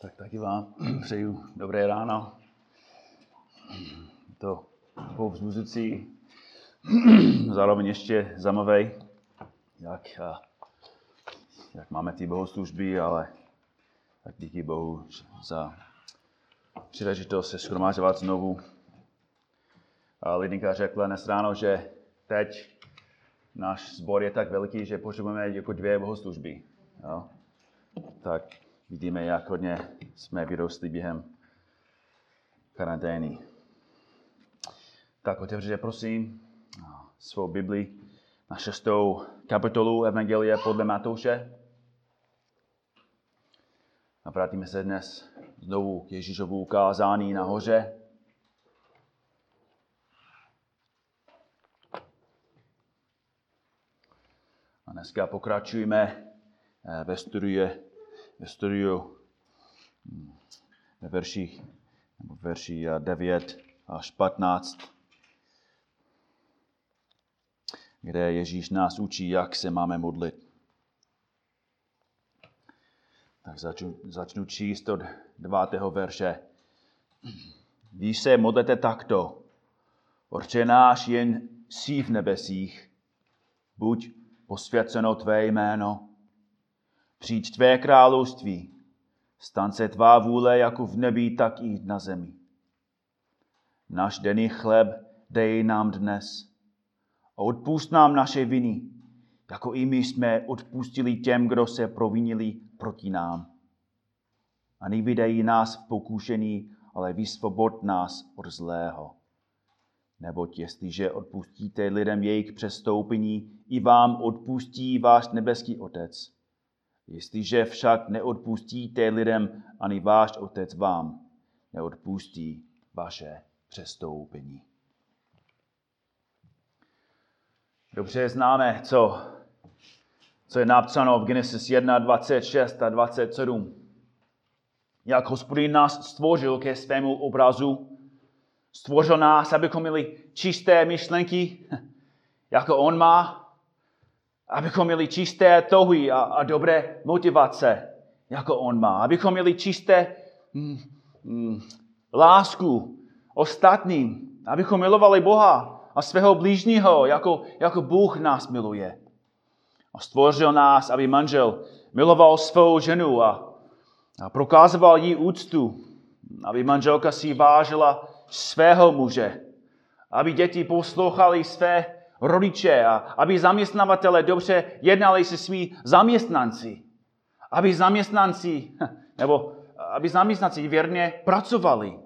Tak taky vám přeju dobré ráno. To povzbuzující, zároveň ještě zajímavý, jak, jak máme ty bohoslužby, ale tak díky Bohu za příležitost se schromážovat znovu. A Lidinka řekla dnes ráno, že teď náš sbor je tak veliký, že potřebujeme jako dvě bohoslužby. Jo? Tak vidíme, jak hodně jsme vyrostli během karantény. Tak otevřete prosím svou Bibli na šestou kapitolu Evangelia podle Matouše. A vrátíme se dnes znovu k Ježíšovu ukázání nahoře. A dneska pokračujeme ve studiu, ve studiu hm, ve verši, nebo verši 9 až 15, kde Ježíš nás učí, jak se máme modlit. Tak začnu, začnu číst od 9. verše. Když se modlete takto, Orče náš jen sí v nebesích, buď posvěceno tvé jméno, přijď tvé království, stan se tvá vůle jako v nebi, tak i na zemi. Náš denní chleb dej nám dnes a odpust nám naše viny, jako i my jsme odpustili těm, kdo se provinili proti nám. A nevydej nás v pokušení, ale vysvobod nás od zlého. Neboť jestliže odpustíte lidem jejich přestoupení, i vám odpustí váš nebeský Otec. Jestliže však neodpustíte lidem, ani váš Otec vám neodpustí vaše přestoupení. Dobře známe, co, co je napsáno v Genesis 1, 26 a 27. Jak hospodin nás stvořil ke svému obrazu, stvořil nás, abychom měli čisté myšlenky, jako on má, abychom měli čisté touhy a, a dobré motivace, jako on má, abychom měli čisté mm, mm, lásku ostatním, abychom milovali Boha a svého blížního, jako, jako Bůh nás miluje. A stvořil nás, aby manžel miloval svou ženu a, a prokazoval jí úctu, aby manželka si vážila svého muže, aby děti poslouchali své rodiče a aby zaměstnavatele dobře jednali se svými zaměstnanci. Aby zaměstnanci, nebo aby zaměstnanci věrně pracovali.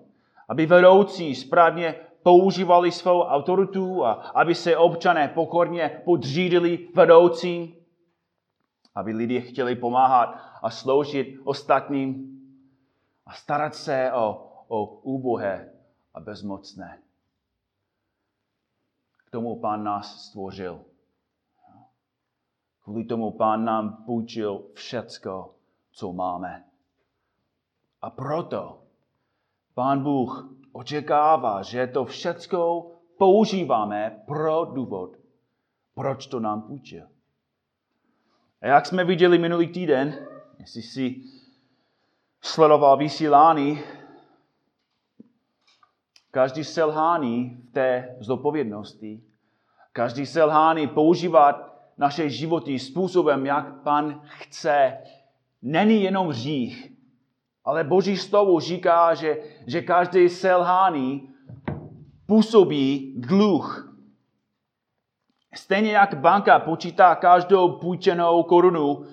Aby vedoucí správně používali svou autoritu a aby se občané pokorně podřídili vedoucím. Aby lidé chtěli pomáhat a sloužit ostatním a starat se o, o úbohé a bezmocné. Tomu pán nás stvořil. Kvůli tomu pán nám půjčil všecko, co máme. A proto pán Bůh očekává, že to všecko používáme pro důvod, proč to nám půjčil. A jak jsme viděli minulý týden, jestli si sledoval vysílání, každý selhání v té zodpovědnosti, každý selhání používat naše životy způsobem, jak pan chce, není jenom hřích, ale Boží slovo říká, že, že každý selhání působí dluh. Stejně jak banka počítá každou půjčenou korunu,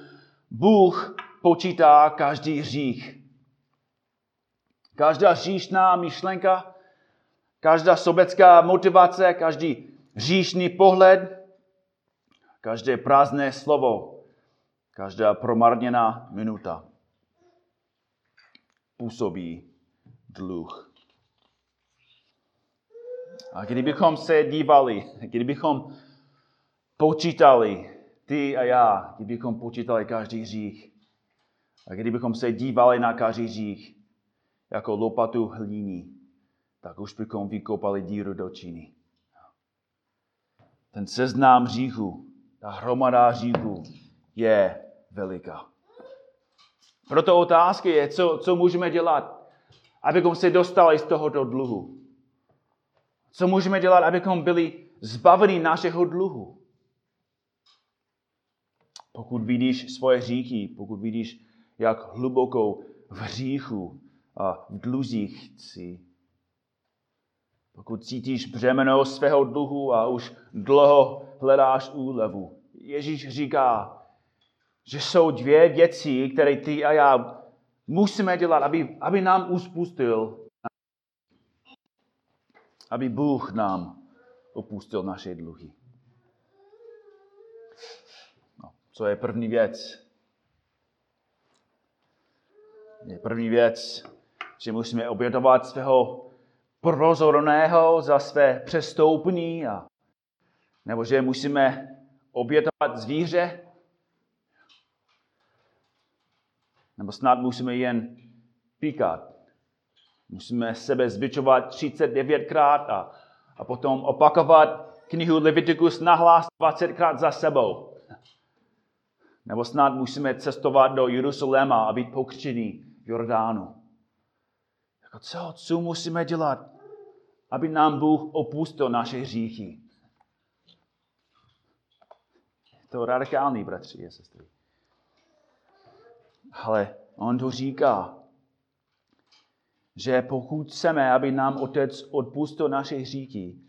Bůh počítá každý hřích. Každá hříšná myšlenka, každá sobecká motivace, každý hříšný pohled, každé prázdné slovo, každá promarněná minuta působí dluh. A kdybychom se dívali, kdybychom počítali, ty a já, kdybychom počítali každý hřích, a kdybychom se dívali na každý hřích jako lopatu hlíní, tak už bychom vykopali díru do činy. Ten seznám hříchů, ta hromada hříchů je veliká. Proto otázka je, co, co můžeme dělat, abychom se dostali z tohoto dluhu. Co můžeme dělat, abychom byli zbaveni našeho dluhu. Pokud vidíš svoje hříchy, pokud vidíš, jak hlubokou v hříchu a v dluzích jsi, pokud cítíš břemeno svého dluhu a už dlouho hledáš úlevu. Ježíš říká, že jsou dvě věci, které ty a já musíme dělat, aby, aby nám uspustil, aby Bůh nám opustil naše dluhy. No, co je první věc? Je první věc, že musíme obětovat svého prozorného za své přestoupení, a, nebo že musíme obětovat zvíře, nebo snad musíme jen píkat. Musíme sebe zbičovat 39krát a, a potom opakovat knihu Leviticus nahlas 20krát za sebou. Nebo snad musíme cestovat do Jeruzaléma a být pokřtění Jordánu. Jako co, co musíme dělat, aby nám Bůh opustil naše hříchy? Je to radikální, bratři a sestry. Ale on to říká, že pokud chceme, aby nám Otec odpustil naše hříchy,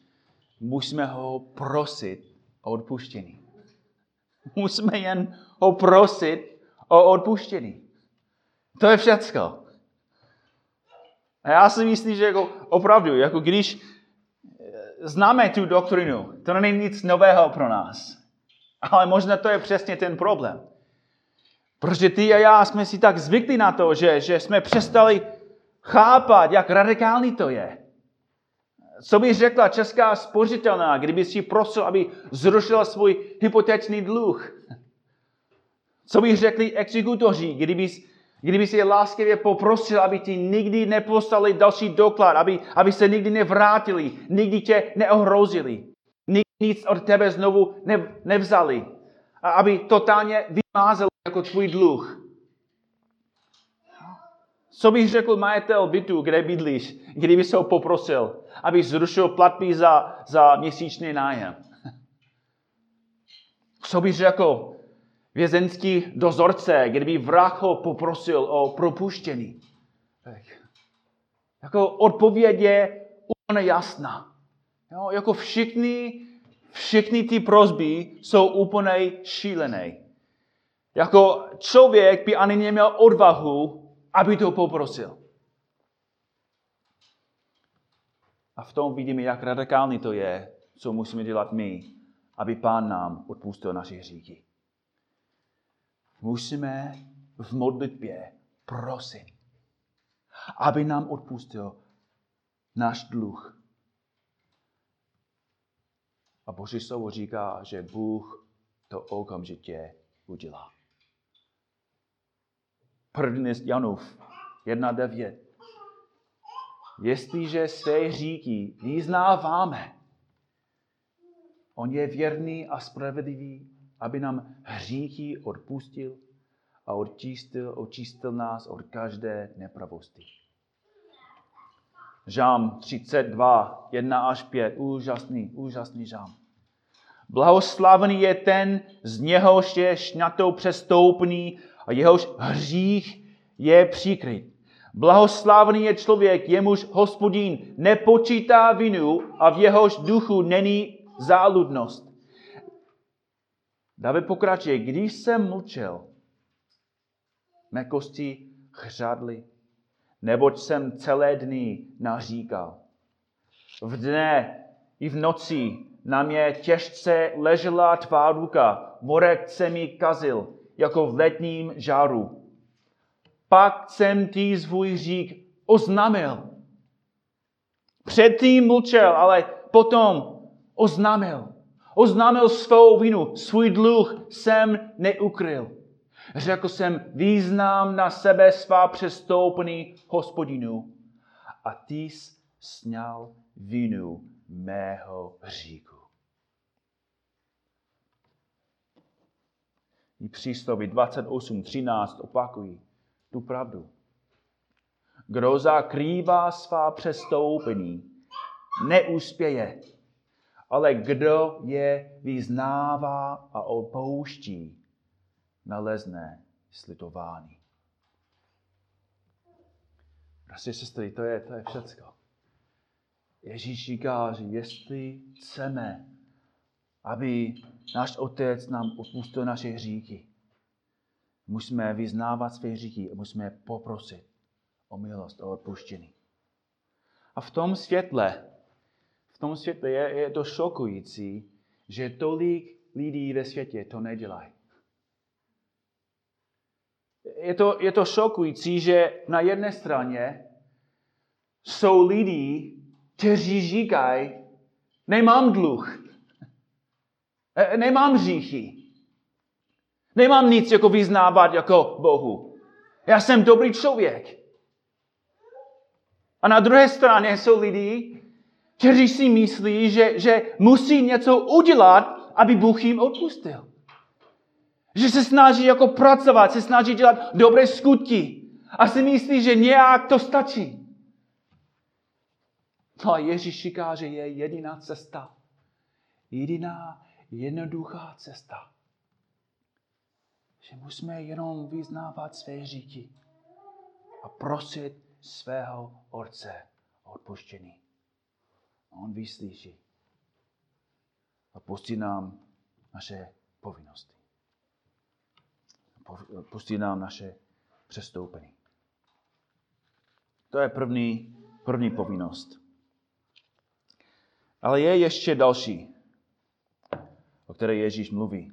musíme ho prosit o odpuštění. Musíme jen ho prosit o odpuštění. To je všecko. A já si myslím, že jako opravdu, jako když eh, známe tu doktrinu, to není nic nového pro nás. Ale možná to je přesně ten problém. Protože ty a já jsme si tak zvykli na to, že, že jsme přestali chápat, jak radikální to je. Co by řekla česká spořitelná, kdyby si prosil, aby zrušila svůj hypotečný dluh? Co by řekli exekutoři, kdyby Kdyby si je láskavě poprosil, aby ti nikdy neposlali další doklad, aby, aby se nikdy nevrátili, nikdy tě neohrozili, nikdy nic od tebe znovu ne, nevzali, a aby totálně vymázali jako tvůj dluh. Co bych řekl majitel bytu, kde bydlíš, kdyby se ho poprosil, aby zrušil platby za, za měsíční nájem? Co bych řekl vězenský dozorce, kdyby vrah ho poprosil o propuštění. Jako odpověď je úplně jasná. Jo, jako všichni, všichni ty prozby jsou úplně šílené. Jako člověk by ani neměl odvahu, aby to poprosil. A v tom vidíme, jak radikální to je, co musíme dělat my, aby Pán nám odpustil naše hříchy musíme v modlitbě prosit, aby nám odpustil náš dluh. A Boží slovo říká, že Bůh to okamžitě udělá. První je Janův 1.9. Jestliže své hříky vyznáváme, on je věrný a spravedlivý aby nám hříchy odpustil a očistil, očistil nás od každé nepravosti. Žám 32, 1 až 5, úžasný, úžasný žám. Blahoslavený je ten, z něhož je šňatou přestoupný a jehož hřích je přikryt. Blahoslavený je člověk, jemuž hospodín nepočítá vinu a v jehož duchu není záludnost. David pokračuje, když jsem mlčel, mé kosti chřadly, neboť jsem celé dny naříkal. V dne i v noci na mě těžce ležela tvá ruka, morek se mi kazil, jako v letním žáru. Pak jsem ty svůj řík oznámil. Předtím mlčel, ale potom oznámil. Oznámil svou vinu, svůj dluh jsem neukryl. Řekl jsem, význám na sebe svá přestoupení hospodinu a ty jsi sněl vinu mého hříku. I přístavy 28.13 opakují. tu pravdu. Kdo zakrývá svá přestoupení, neuspěje. Ale kdo je vyznává a opouští, nalezne slitování. Bratři, sestry, to je, to je všecko. Ježíš říká, že jestli chceme, aby náš Otec nám odpustil naše hříchy, musíme vyznávat své hříchy a musíme poprosit o milost, o odpuštění. A v tom světle, tom světle je, je to šokující, že tolik lidí ve světě to nedělají. Je to, je to šokující, že na jedné straně jsou lidi, kteří říkají, nemám dluh, e, nemám hříchy, nemám nic jako vyznávat jako Bohu. Já jsem dobrý člověk. A na druhé straně jsou lidi, kteří si myslí, že, že musí něco udělat, aby Bůh jim odpustil. Že se snaží jako pracovat, se snaží dělat dobré skutky. A si myslí, že nějak to stačí. No a Ježíš říká, že je jediná cesta. Jediná jednoduchá cesta. Že musíme jenom vyznávat své říky a prosit svého Otce o odpuštění. A on vyslyší a pustí nám naše povinnosti. Pustí nám naše přestoupení. To je první, první povinnost. Ale je ještě další, o které Ježíš mluví.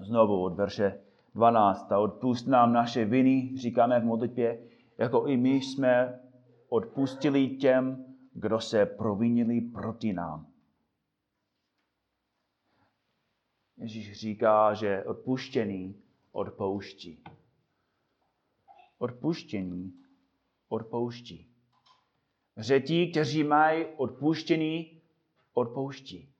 Znovu od verše 12. A odpust nám naše viny, říkáme v modlitbě, jako i my jsme odpustili těm, kdo se provinili proti nám. Ježíš říká, že odpuštění odpouští. Odpuštění odpouští. Že ti, kteří mají odpuštění, odpouští.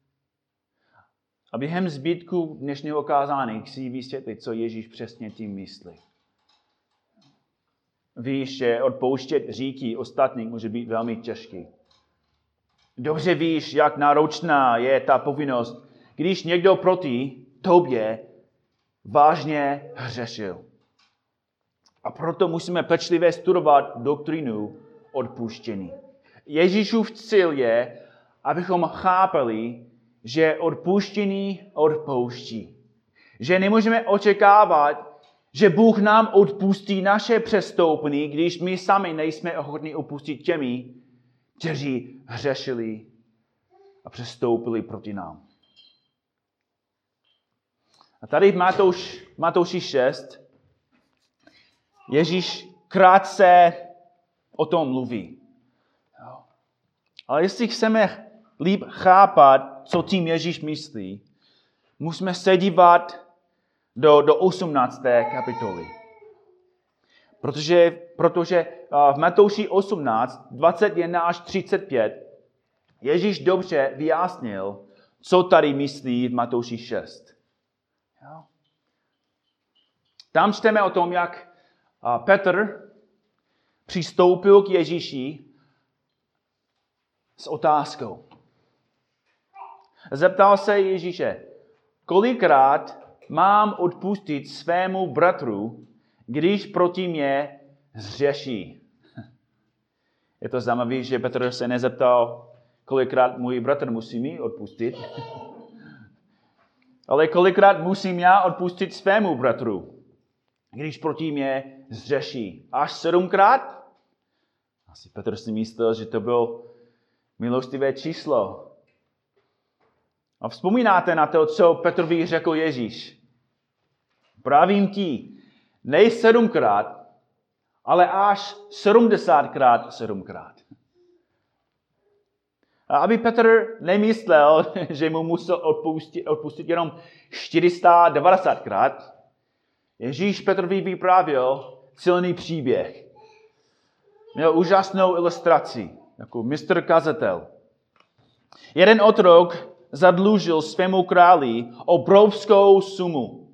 A během zbytku dnešního kázání chci vysvětlit, co Ježíš přesně tím myslí. Víš, že odpouštět říky ostatních může být velmi těžký. Dobře víš, jak náročná je ta povinnost, když někdo proti tobě vážně hřešil. A proto musíme pečlivě studovat doktrinu odpuštění. Ježíšův cíl je, abychom chápali, že odpuštění odpouští. Že nemůžeme očekávat, že Bůh nám odpustí naše přestoupení, když my sami nejsme ochotní opustit těmi, kteří hřešili a přestoupili proti nám. A tady v Matouš, Matouši 6 Ježíš krátce o tom mluví. Ale jestli chceme líp chápat, co tím Ježíš myslí, musíme se dívat do, do 18. kapitoly. Protože, protože v Matouši 18, 21 až 35, Ježíš dobře vyjasnil, co tady myslí v Matouši 6. Jo? Tam čteme o tom, jak Petr přistoupil k Ježíši s otázkou. Zeptal se Ježíše, kolikrát mám odpustit svému bratru, když proti mě zřeší. Je to zajímavé, že Petr se nezeptal, kolikrát můj bratr musí mi odpustit, ale kolikrát musím já odpustit svému bratru, když proti mě zřeší. Až sedmkrát? Asi Petr si myslel, že to bylo milostivé číslo. A vzpomínáte na to, co Petrovi řekl Ježíš. Pravím ti, nej sedmkrát, ale až sedmdesátkrát sedmkrát. A aby Petr nemyslel, že mu musel odpustit, odpustit jenom 490krát, Ježíš Petrovi vyprávěl silný příběh. Měl úžasnou ilustraci, jako mistr kazatel. Jeden otrok zadlužil svému králi obrovskou sumu.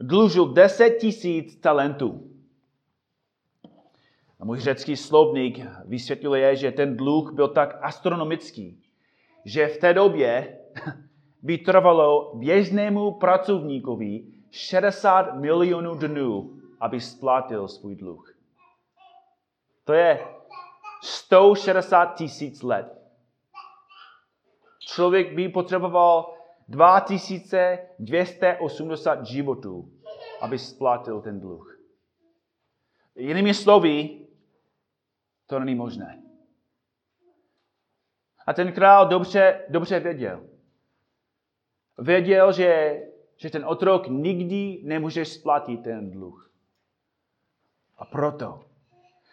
Dlužil 10 tisíc talentů. A můj řecký slovník vysvětluje, že ten dluh byl tak astronomický, že v té době by trvalo běžnému pracovníkovi 60 milionů dnů, aby splatil svůj dluh. To je 160 tisíc let. Člověk by potřeboval 2280 životů, aby splatil ten dluh. Jinými slovy, to není možné. A ten král dobře, dobře věděl. Věděl, že, že ten otrok nikdy nemůže splatit ten dluh. A proto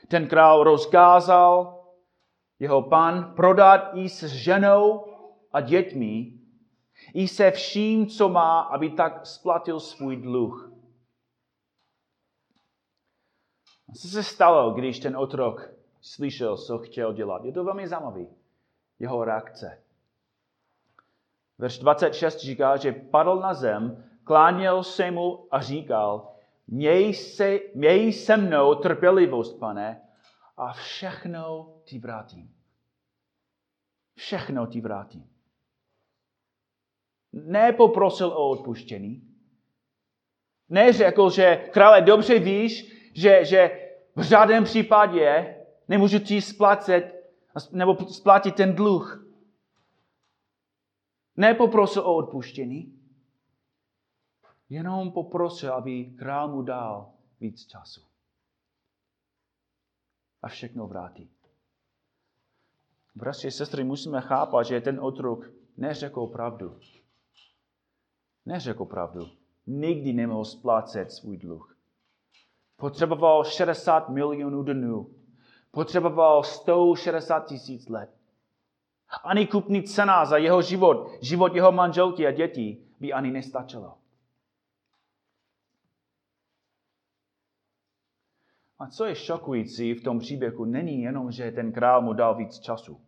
ten král rozkázal jeho pan prodat i s ženou a dětmi, i se vším, co má, aby tak splatil svůj dluh. Co se stalo, když ten otrok slyšel, co chtěl dělat? Je to velmi zajímavé, jeho reakce. Verš 26 říká, že padl na zem, kláněl se mu a říkal, měj, se, měj se mnou trpělivost, pane, a všechno ti vrátím. Všechno ti vrátím. Nepoprosil o odpuštění. Neřekl, že krále, dobře víš, že, že v žádném případě nemůžu ti splatit, nebo splatit ten dluh. Nepoprosil o odpuštění, jenom poprosil, aby král mu dal víc času. A všechno vrátí. Bratři a sestry, musíme chápat, že ten otrok neřekl pravdu. Neřekl pravdu. Nikdy nemohl splácet svůj dluh. Potřeboval 60 milionů dnů. Potřeboval 160 tisíc let. Ani kupní cena za jeho život, život jeho manželky a dětí by ani nestačilo. A co je šokující v tom příběhu, není jenom, že ten král mu dal víc času.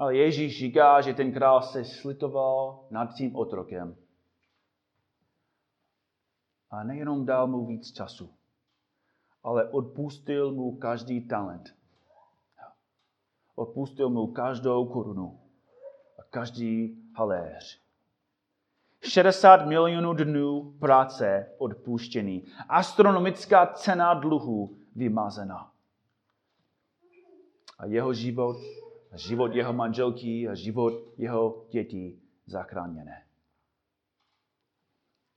Ale Ježíš říká, že ten král se slitoval nad tím otrokem. A nejenom dal mu víc času, ale odpustil mu každý talent. Odpustil mu každou korunu a každý haléř. 60 milionů dnů práce odpuštěný. Astronomická cena dluhu vymazena. A jeho život, a život jeho manželky a život jeho dětí zachráněné.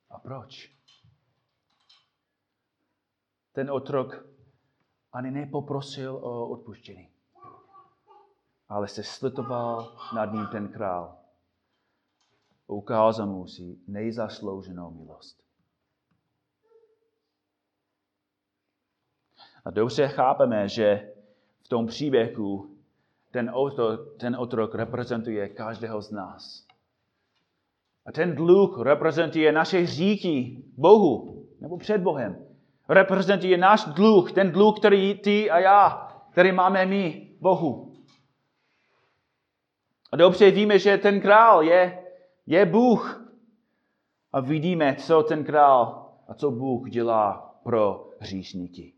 A proč? Ten otrok ani nepoprosil o odpuštění, ale se slitoval nad ním ten král ukázal mu si nejzaslouženou milost. A dobře chápeme, že v tom příběhu ten otrok, ten otrok reprezentuje každého z nás. A ten dluh reprezentuje naše hříky Bohu, nebo před Bohem. Reprezentuje náš dluh, ten dluh, který ty a já, který máme my Bohu. A dobře víme, že ten král je je Bůh. A vidíme, co ten král a co Bůh dělá pro hříšníky.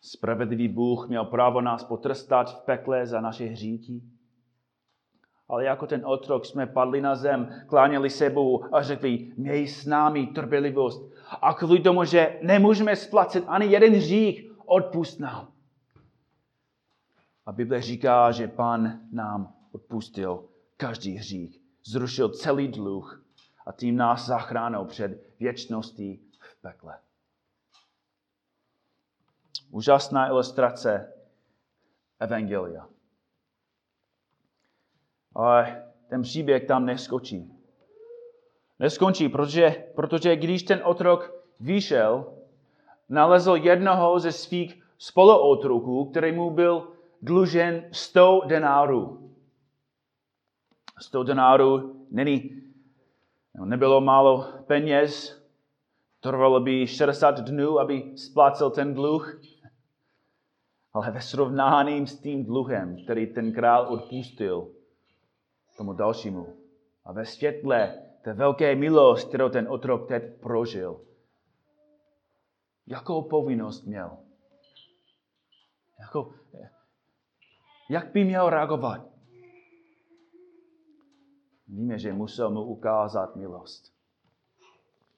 Spravedlivý Bůh měl právo nás potrestat v pekle za naše hříky. Ale jako ten otrok jsme padli na zem, kláněli se Bohu a řekli, měj s námi trpělivost. A kvůli tomu, že nemůžeme splacet ani jeden hřích, odpust nám. A Bible říká, že Pan nám odpustil každý hřích, zrušil celý dluh a tím nás zachránil před věčností v pekle. Úžasná ilustrace Evangelia. Ale ten příběh tam neskočí. Neskončí, protože, protože když ten otrok vyšel, nalezl jednoho ze svých spoluotroků, který mu byl dlužen 100 denárů. 100 denárů není, nebylo málo peněz, trvalo by 60 dnů, aby splácel ten dluh. Ale ve srovnání s tím dluhem, který ten král odpustil tomu dalšímu, a ve světle té velké milost, kterou ten otrok teď prožil, jakou povinnost měl? Jako, jak by měl reagovat? Víme, že musel mu ukázat milost.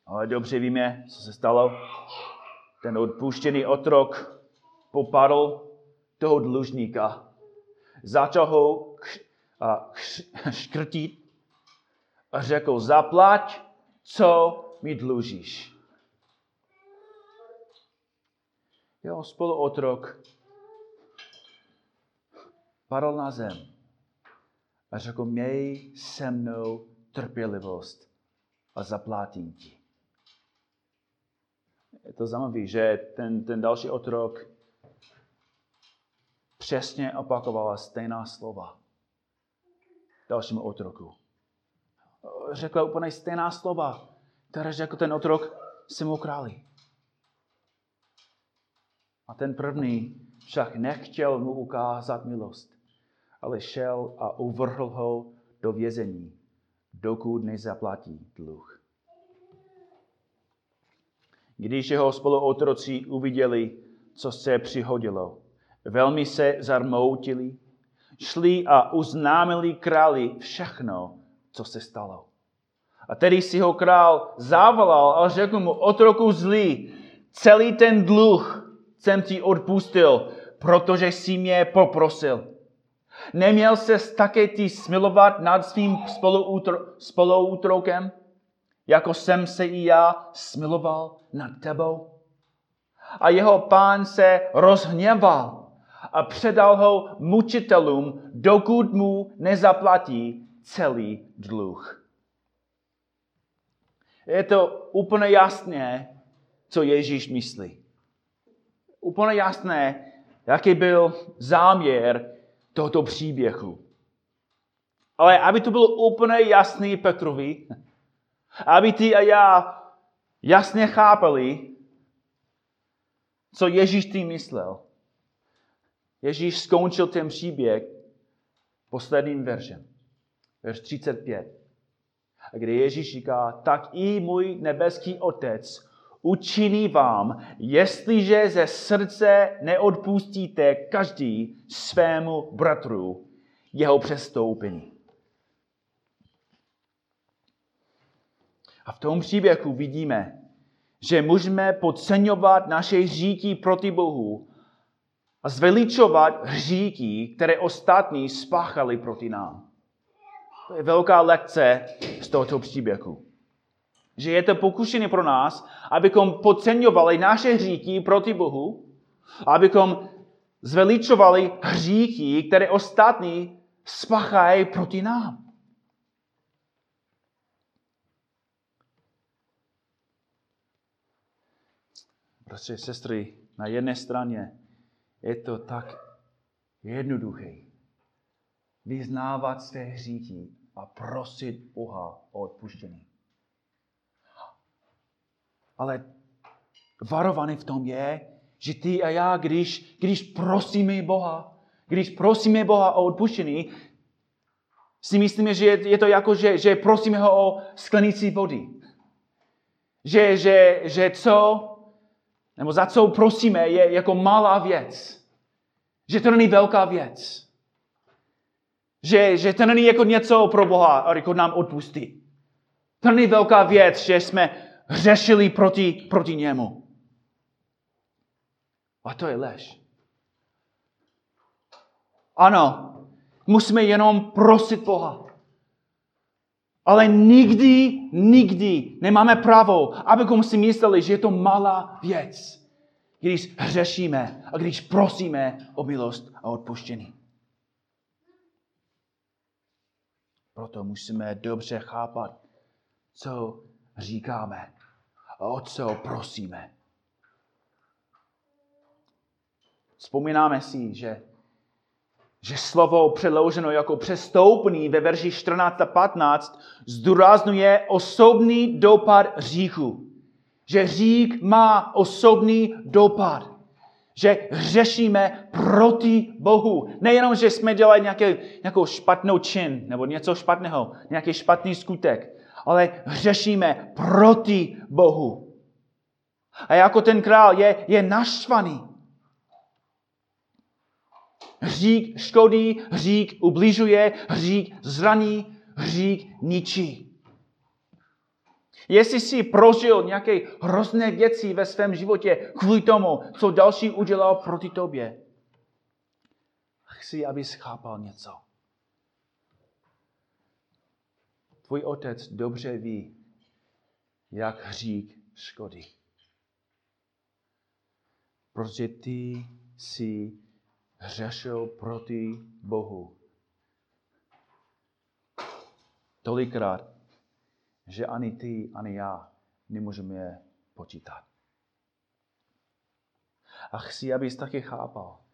Ale dobře víme, co se stalo. Ten odpuštěný otrok popadl toho dlužníka. Začal ho škrtit a řekl, zaplať, co mi dlužíš. Jeho spoluotrok padl na zem a řekl, měj se mnou trpělivost a zaplatím ti. Je to zajímavé, že ten, ten další otrok přesně opakovala stejná slova dalšímu otroku. Řekla úplně stejná slova, které řekl ten otrok svému králi. A ten první však nechtěl mu ukázat milost, ale šel a uvrhl ho do vězení, dokud nezaplatí dluh. Když jeho spoluotroci uviděli, co se přihodilo, velmi se zarmoutili, šli a uznámili králi všechno, co se stalo. A tedy si ho král zavolal a řekl mu, otroku zlý, celý ten dluh jsem ti odpustil, protože jsi mě poprosil. Neměl se také ty smilovat nad svým spoluútrokem, jako jsem se i já smiloval nad tebou? A jeho pán se rozhněval a předal ho mučitelům, dokud mu nezaplatí celý dluh. Je to úplně jasné, co Ježíš myslí. Úplně jasné, jaký byl záměr tohoto příběhu. Ale aby to bylo úplně jasný Petrovi, aby ty a já jasně chápali, co Ježíš tím myslel. Ježíš skončil ten příběh posledním veršem. Verš 35. A kde Ježíš říká, tak i můj nebeský otec učiní vám, jestliže ze srdce neodpustíte každý svému bratru jeho přestoupení. A v tom příběhu vidíme, že můžeme podceňovat naše hříky proti Bohu a zveličovat hříky, které ostatní spáchali proti nám. To je velká lekce z tohoto příběhu. Že je to pokušení pro nás, abychom podceňovali naše hříky proti Bohu, abychom zveličovali hříky, které ostatní spáchají proti nám. Bratři, sestry, na jedné straně je to tak jednoduché. Vyznávat své hříchy a prosit Boha o odpuštění. Ale varovaný v tom je, že ty a já, když, když prosíme Boha, když prosíme Boha o odpuštění, si myslíme, že je, to jako, že, že prosíme ho o sklenici vody. Že, že, že co nebo za co prosíme, je jako malá věc. Že to není velká věc. Že, že to není jako něco pro Boha, a jako nám odpustí. To není velká věc, že jsme hřešili proti, proti němu. A to je lež. Ano, musíme jenom prosit Boha. Ale nikdy, nikdy nemáme právo, abychom si mysleli, že je to malá věc, když hřešíme a když prosíme o milost a odpuštění. Proto musíme dobře chápat, co říkáme a o co prosíme. Vzpomínáme si, že že slovo přeloženo jako přestoupný ve verši 14 a 15 zdůraznuje osobný dopad hříchu. Že hřích má osobný dopad. Že hřešíme proti Bohu. Nejenom, že jsme dělali nějaké, nějakou špatnou čin nebo něco špatného, nějaký špatný skutek, ale hřešíme proti Bohu. A jako ten král je, je naštvaný. Hřík škodí, hřík ubližuje, hřík zraní, hřík ničí. Jestli jsi prožil nějaké hrozné věci ve svém životě kvůli tomu, co další udělal proti tobě, chci, abys chápal něco. Tvůj otec dobře ví, jak hřík škodí. Protože ty jsi hřešil proti Bohu. Tolikrát, že ani ty, ani já nemůžeme počítat. A chci, abys taky chápal,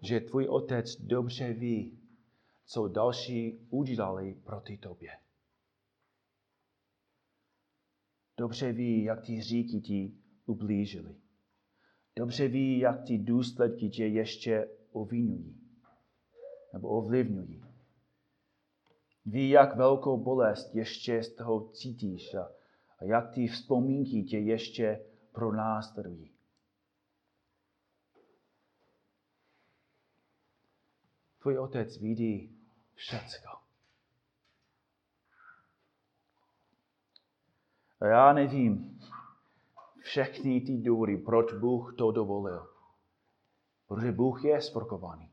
že tvůj otec dobře ví, co další udělali proti tobě. Dobře ví, jak ty říky ti ublížili. Dobře ví, jak ty důsledky tě ještě ovinují nebo ovlivňují. Ví, jak velkou bolest ještě z toho cítíš a, a jak ty vzpomínky tě ještě pronásledují. Tvůj otec vidí všecko. A já nevím všechny ty důvody, proč Bůh to dovolil. Protože Bůh je sporkovaný.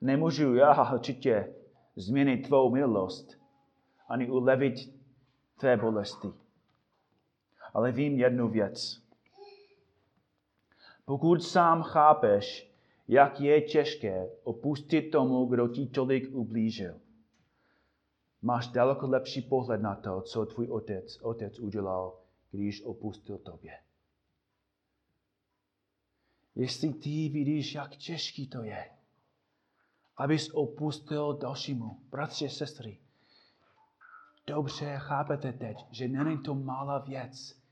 Nemůžu já určitě změnit tvou milost, ani ulevit tvé bolesti. Ale vím jednu věc. Pokud sám chápeš, jak je těžké opustit tomu, kdo ti tolik ublížil, máš daleko lepší pohled na to, co tvůj otec, otec udělal, když opustil tobě. Jestli ty vidíš, jak těžký to je, abys opustil dalšímu, bratři, sestry, dobře chápete teď, že není to malá věc,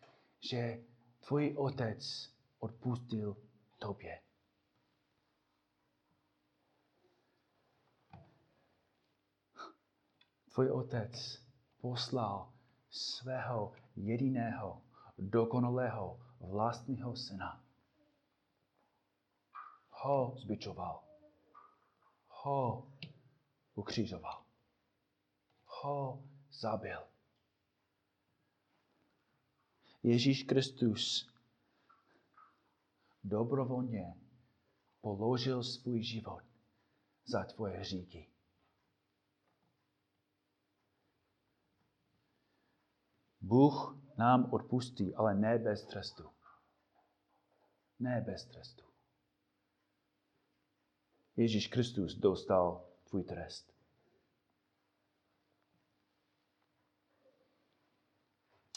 že tvůj otec odpustil tobě. Tvůj otec poslal svého jediného, dokonalého vlastního syna. Ho zbičoval. Ho ukřižoval. Ho zabil. Ježíš Kristus dobrovolně položil svůj život za tvoje hříky. Bůh nám odpustí, ale ne bez trestu. Ne bez trestu. Ježíš Kristus dostal tvůj trest.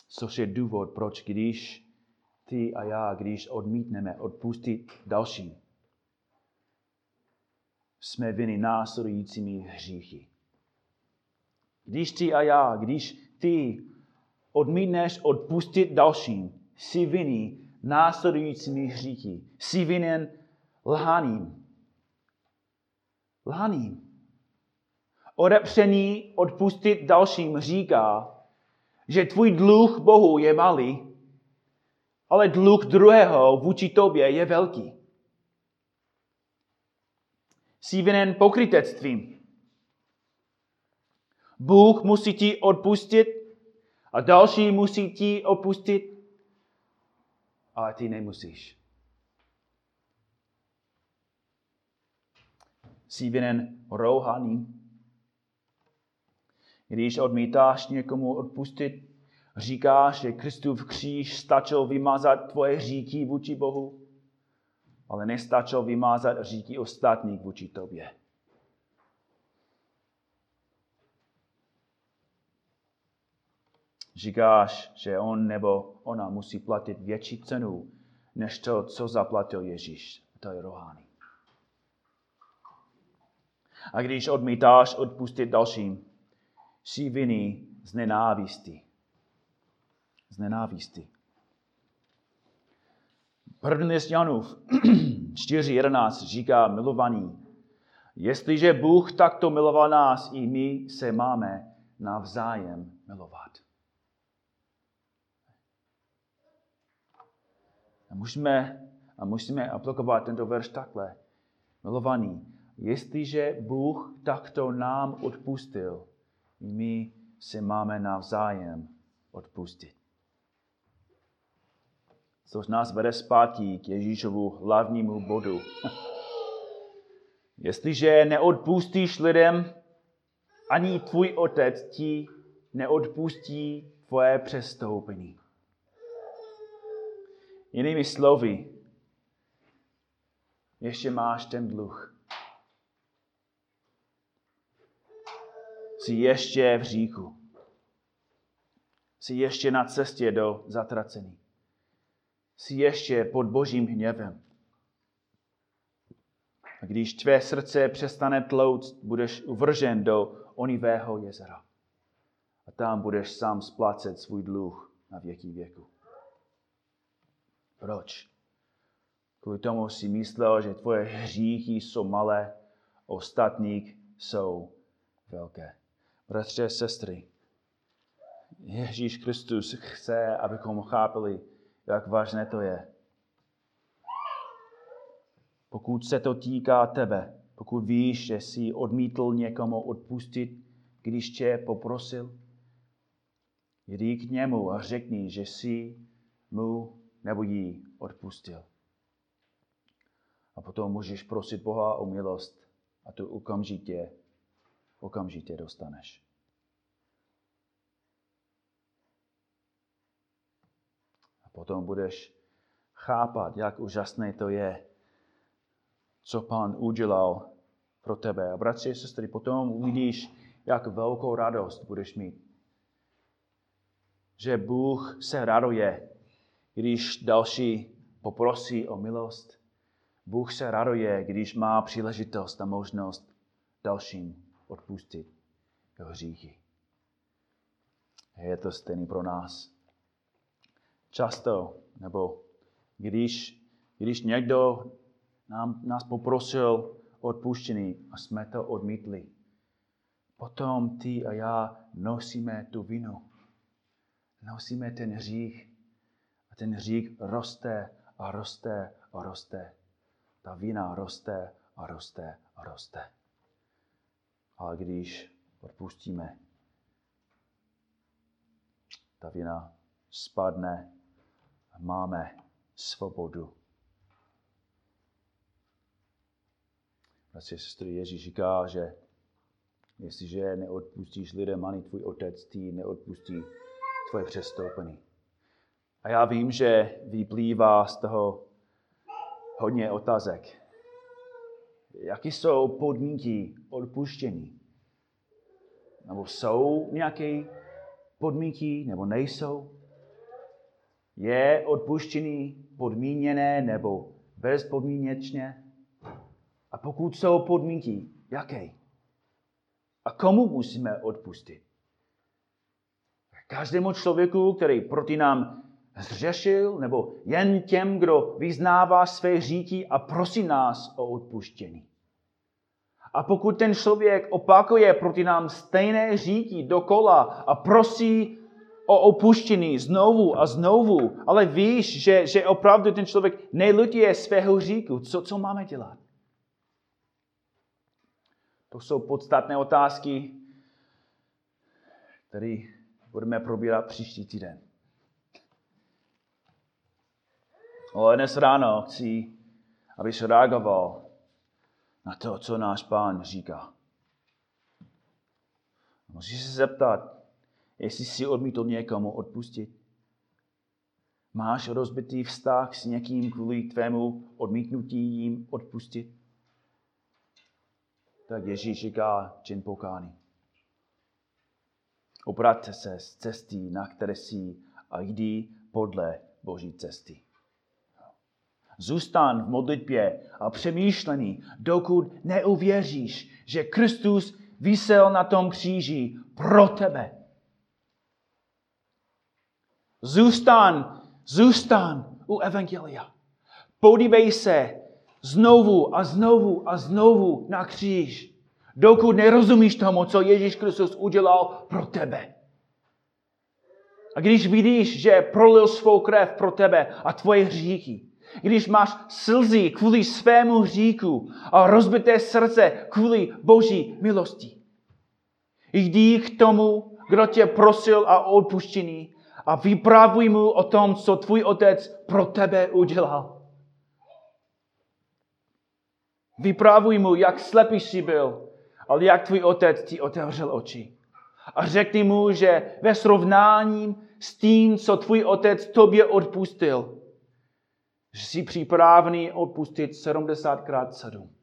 Což je důvod, proč když ty a já, když odmítneme odpustit dalším, jsme viny následujícími hříchy. Když ty a já, když ty odmítneš odpustit dalším, jsi vinný následujícími hříchy. Jsi vinen lhaním. Lhaním. Odepření odpustit dalším říká, že tvůj dluh Bohu je malý, ale dluh druhého vůči tobě je velký. Jsi vinen pokrytectvím. Bůh musí ti odpustit a další musí ti opustit, ale ty nemusíš. Jsi vinen rouhaním. Když odmítáš někomu odpustit, říkáš, že Kristův kříž stačil vymazat tvoje hříky vůči Bohu, ale nestačil vymazat hříky ostatních vůči tobě. Říkáš, že on nebo ona musí platit větší cenu, než to, co zaplatil Ježíš. To je rohání. A když odmítáš odpustit dalším, jsi vinný z nenávisti. Z nenávisti. První list Janův 4.11 říká milovaný. Jestliže Bůh takto miloval nás, i my se máme navzájem milovat. A musíme, a musíme aplikovat tento verš takhle. Milovaný, jestliže Bůh takto nám odpustil, my si máme navzájem odpustit. Což nás vede zpátky k Ježíšovu hlavnímu bodu. Jestliže neodpustíš lidem, ani tvůj otec ti neodpustí tvoje přestoupení. Jinými slovy, ještě máš ten dluh. Jsi ještě v říku. Jsi ještě na cestě do zatracení. Jsi ještě pod božím hněvem. A když tvé srdce přestane tlouct, budeš uvržen do onivého jezera. A tam budeš sám splácet svůj dluh na věky věku. Proč? Kvůli tomu si myslel, že tvoje hříchy jsou malé, ostatní jsou velké. Bratře, sestry, Ježíš Kristus chce, abychom chápali, jak vážné to je. Pokud se to týká tebe, pokud víš, že jsi odmítl někomu odpustit, když tě poprosil, jdi k němu a řekni, že jsi mu nebo jí odpustil. A potom můžeš prosit Boha o milost a tu okamžitě, okamžitě dostaneš. A potom budeš chápat, jak úžasné to je, co Pán udělal pro tebe. A bratři a sestry, potom uvidíš, jak velkou radost budeš mít. Že Bůh se raduje, když další poprosí o milost. Bůh se raduje, když má příležitost a možnost dalším odpustit jeho hříchy. Je to stejný pro nás. Často, nebo když, když někdo nám, nás poprosil o odpuštění a jsme to odmítli, potom ty a já nosíme tu vinu. Nosíme ten hřích a ten hřích roste a roste a roste. Ta vina roste a roste a roste. Ale když odpustíme, ta vina spadne a máme svobodu. Bratři a sestry, Ježíš říká, že jestliže neodpustíš lidem, ani tvůj otec ty neodpustí tvoje přestoupení. A já vím, že vyplývá z toho hodně otázek. Jaké jsou podmínky odpuštění? Nebo jsou nějaké podmínky, nebo nejsou? Je odpuštění podmíněné nebo bezpodmínečně? A pokud jsou podmínky, jaké? A komu musíme odpustit? Každému člověku, který proti nám zřešil, nebo jen těm, kdo vyznává své říky a prosí nás o odpuštění. A pokud ten člověk opakuje proti nám stejné říky dokola a prosí o opuštění znovu a znovu, ale víš, že, že opravdu ten člověk nelutuje svého říku, co, co máme dělat? To jsou podstatné otázky, které budeme probírat příští týden. Ale dnes ráno chci, abys reagoval na to, co náš pán říká. Musíš se zeptat, jestli si odmítl někomu odpustit. Máš rozbitý vztah s někým kvůli tvému odmítnutí jim odpustit? Tak Ježíš říká čin pokání. Obraťte se z cesty, na které jsi a jdi podle Boží cesty. Zůstan v modlitbě a přemýšlení, dokud neuvěříš, že Kristus vysel na tom kříži pro tebe. Zůstan, zůstan u Evangelia. Podívej se znovu a znovu a znovu na kříž, dokud nerozumíš tomu, co Ježíš Kristus udělal pro tebe. A když vidíš, že prolil svou krev pro tebe a tvoje hříchy, když máš slzy kvůli svému hříchu a rozbité srdce kvůli boží milosti. Jdi k tomu, kdo tě prosil a odpuštění a vyprávuj mu o tom, co tvůj otec pro tebe udělal. Vyprávuj mu, jak slepý jsi byl, ale jak tvůj otec ti otevřel oči. A řekni mu, že ve srovnání s tím, co tvůj otec tobě odpustil, že jsi připravený odpustit 70krát 7.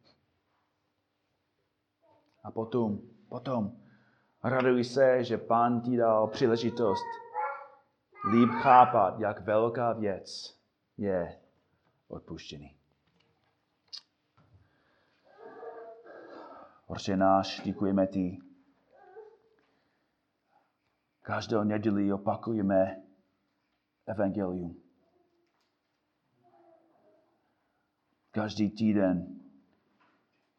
A potom, potom raduj se, že pán ti dal příležitost líp chápat, jak velká věc je odpuštěný. Oče náš, děkujeme ti. Každou neděli opakujeme evangelium. Každý týden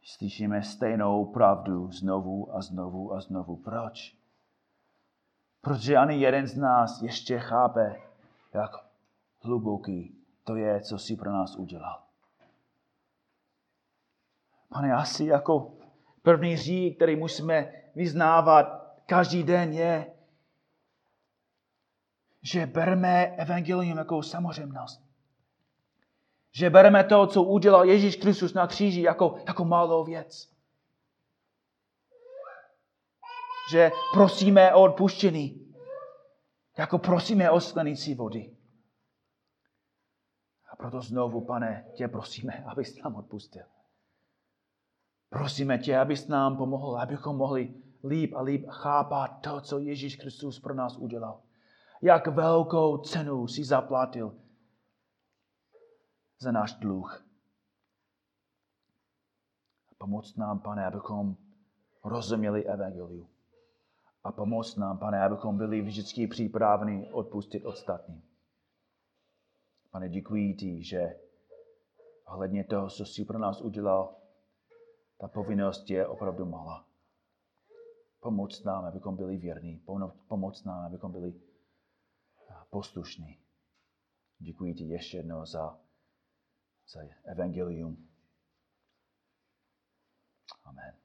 slyšíme stejnou pravdu znovu a znovu a znovu. Proč? Protože ani jeden z nás ještě chápe, jak hluboký to je, co si pro nás udělal. Pane, asi jako první řík, který musíme vyznávat každý den, je, že bereme evangelium jako samozřejmost. Že bereme to, co udělal Ježíš Kristus na kříži, jako, jako malou věc. Že prosíme o odpuštění, jako prosíme o sklenici vody. A proto znovu, pane, tě prosíme, abys nám odpustil. Prosíme tě, abys nám pomohl, abychom mohli líp a líp chápat to, co Ježíš Kristus pro nás udělal. Jak velkou cenu si zaplatil za náš dluh. Pomoc nám, pane, abychom rozuměli evangeliu. A pomoc nám, pane, abychom byli vždycky připraveni odpustit ostatním. Pane, děkuji ti, že ohledně toho, co jsi pro nás udělal, ta povinnost je opravdu malá. Pomoc nám, abychom byli věrní. Pomoc nám, abychom byli poslušní. Děkuji ti ještě jednou za za evangelium. Amen.